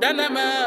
danama. jama